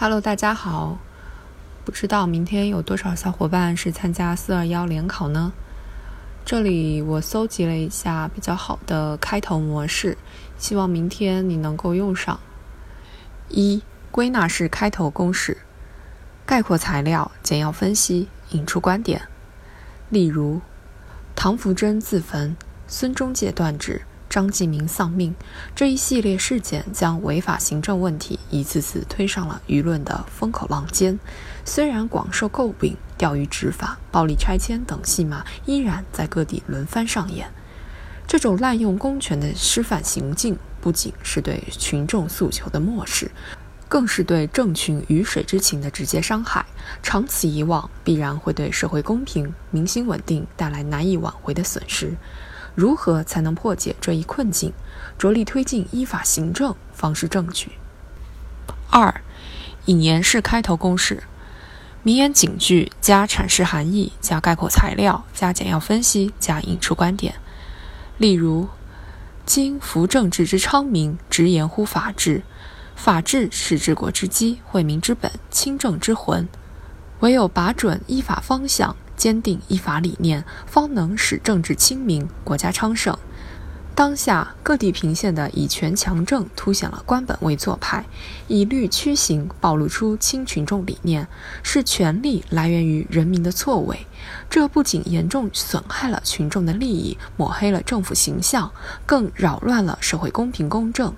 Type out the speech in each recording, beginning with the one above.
Hello，大家好。不知道明天有多少小伙伴是参加四二幺联考呢？这里我搜集了一下比较好的开头模式，希望明天你能够用上。一、归纳式开头公式：概括材料，简要分析，引出观点。例如，唐福珍自焚，孙中介断指。张继明丧命这一系列事件，将违法行政问题一次次推上了舆论的风口浪尖。虽然广受诟病，钓鱼执法、暴力拆迁等戏码依然在各地轮番上演。这种滥用公权的失范行径，不仅是对群众诉求的漠视，更是对政群鱼水之情的直接伤害。长此以往，必然会对社会公平、民心稳定带来难以挽回的损失。如何才能破解这一困境，着力推进依法行政，方是正确。二，引言式开头公式：名言警句加阐释含义加概括材料加简要分析加引出观点。例如，今扶政治之昌明，直言乎法治。法治是治国之基，惠民之本，清正之魂。唯有把准依法方向。坚定依法理念，方能使政治清明，国家昌盛。当下各地频现的以权强政，凸显了官本位做派，以律驱行，暴露出亲群众理念，是权力来源于人民的错位。这不仅严重损害了群众的利益，抹黑了政府形象，更扰乱了社会公平公正。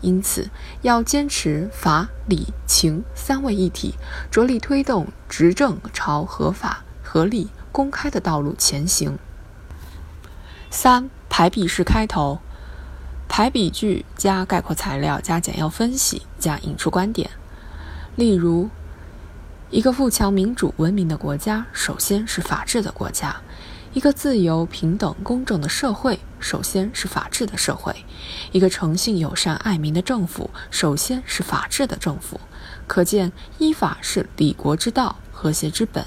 因此，要坚持法理情三位一体，着力推动执政朝合法。合理公开的道路前行。三排比式开头，排比句加概括材料加简要分析加引出观点。例如，一个富强、民主、文明的国家，首先是法治的国家；一个自由、平等、公正的社会，首先是法治的社会；一个诚信、友善、爱民的政府，首先是法治的政府。可见，依法是理国之道，和谐之本。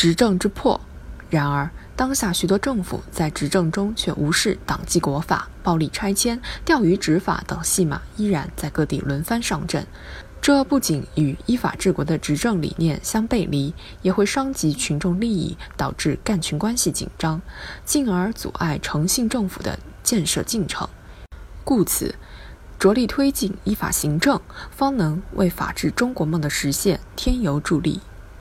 执政之魄，然而当下许多政府在执政中却无视党纪国法，暴力拆迁、钓鱼执法等戏码依然在各地轮番上阵。这不仅与依法治国的执政理念相背离，也会伤及群众利益，导致干群关系紧张，进而阻碍诚信政府的建设进程。故此，着力推进依法行政，方能为法治中国梦的实现添油助力。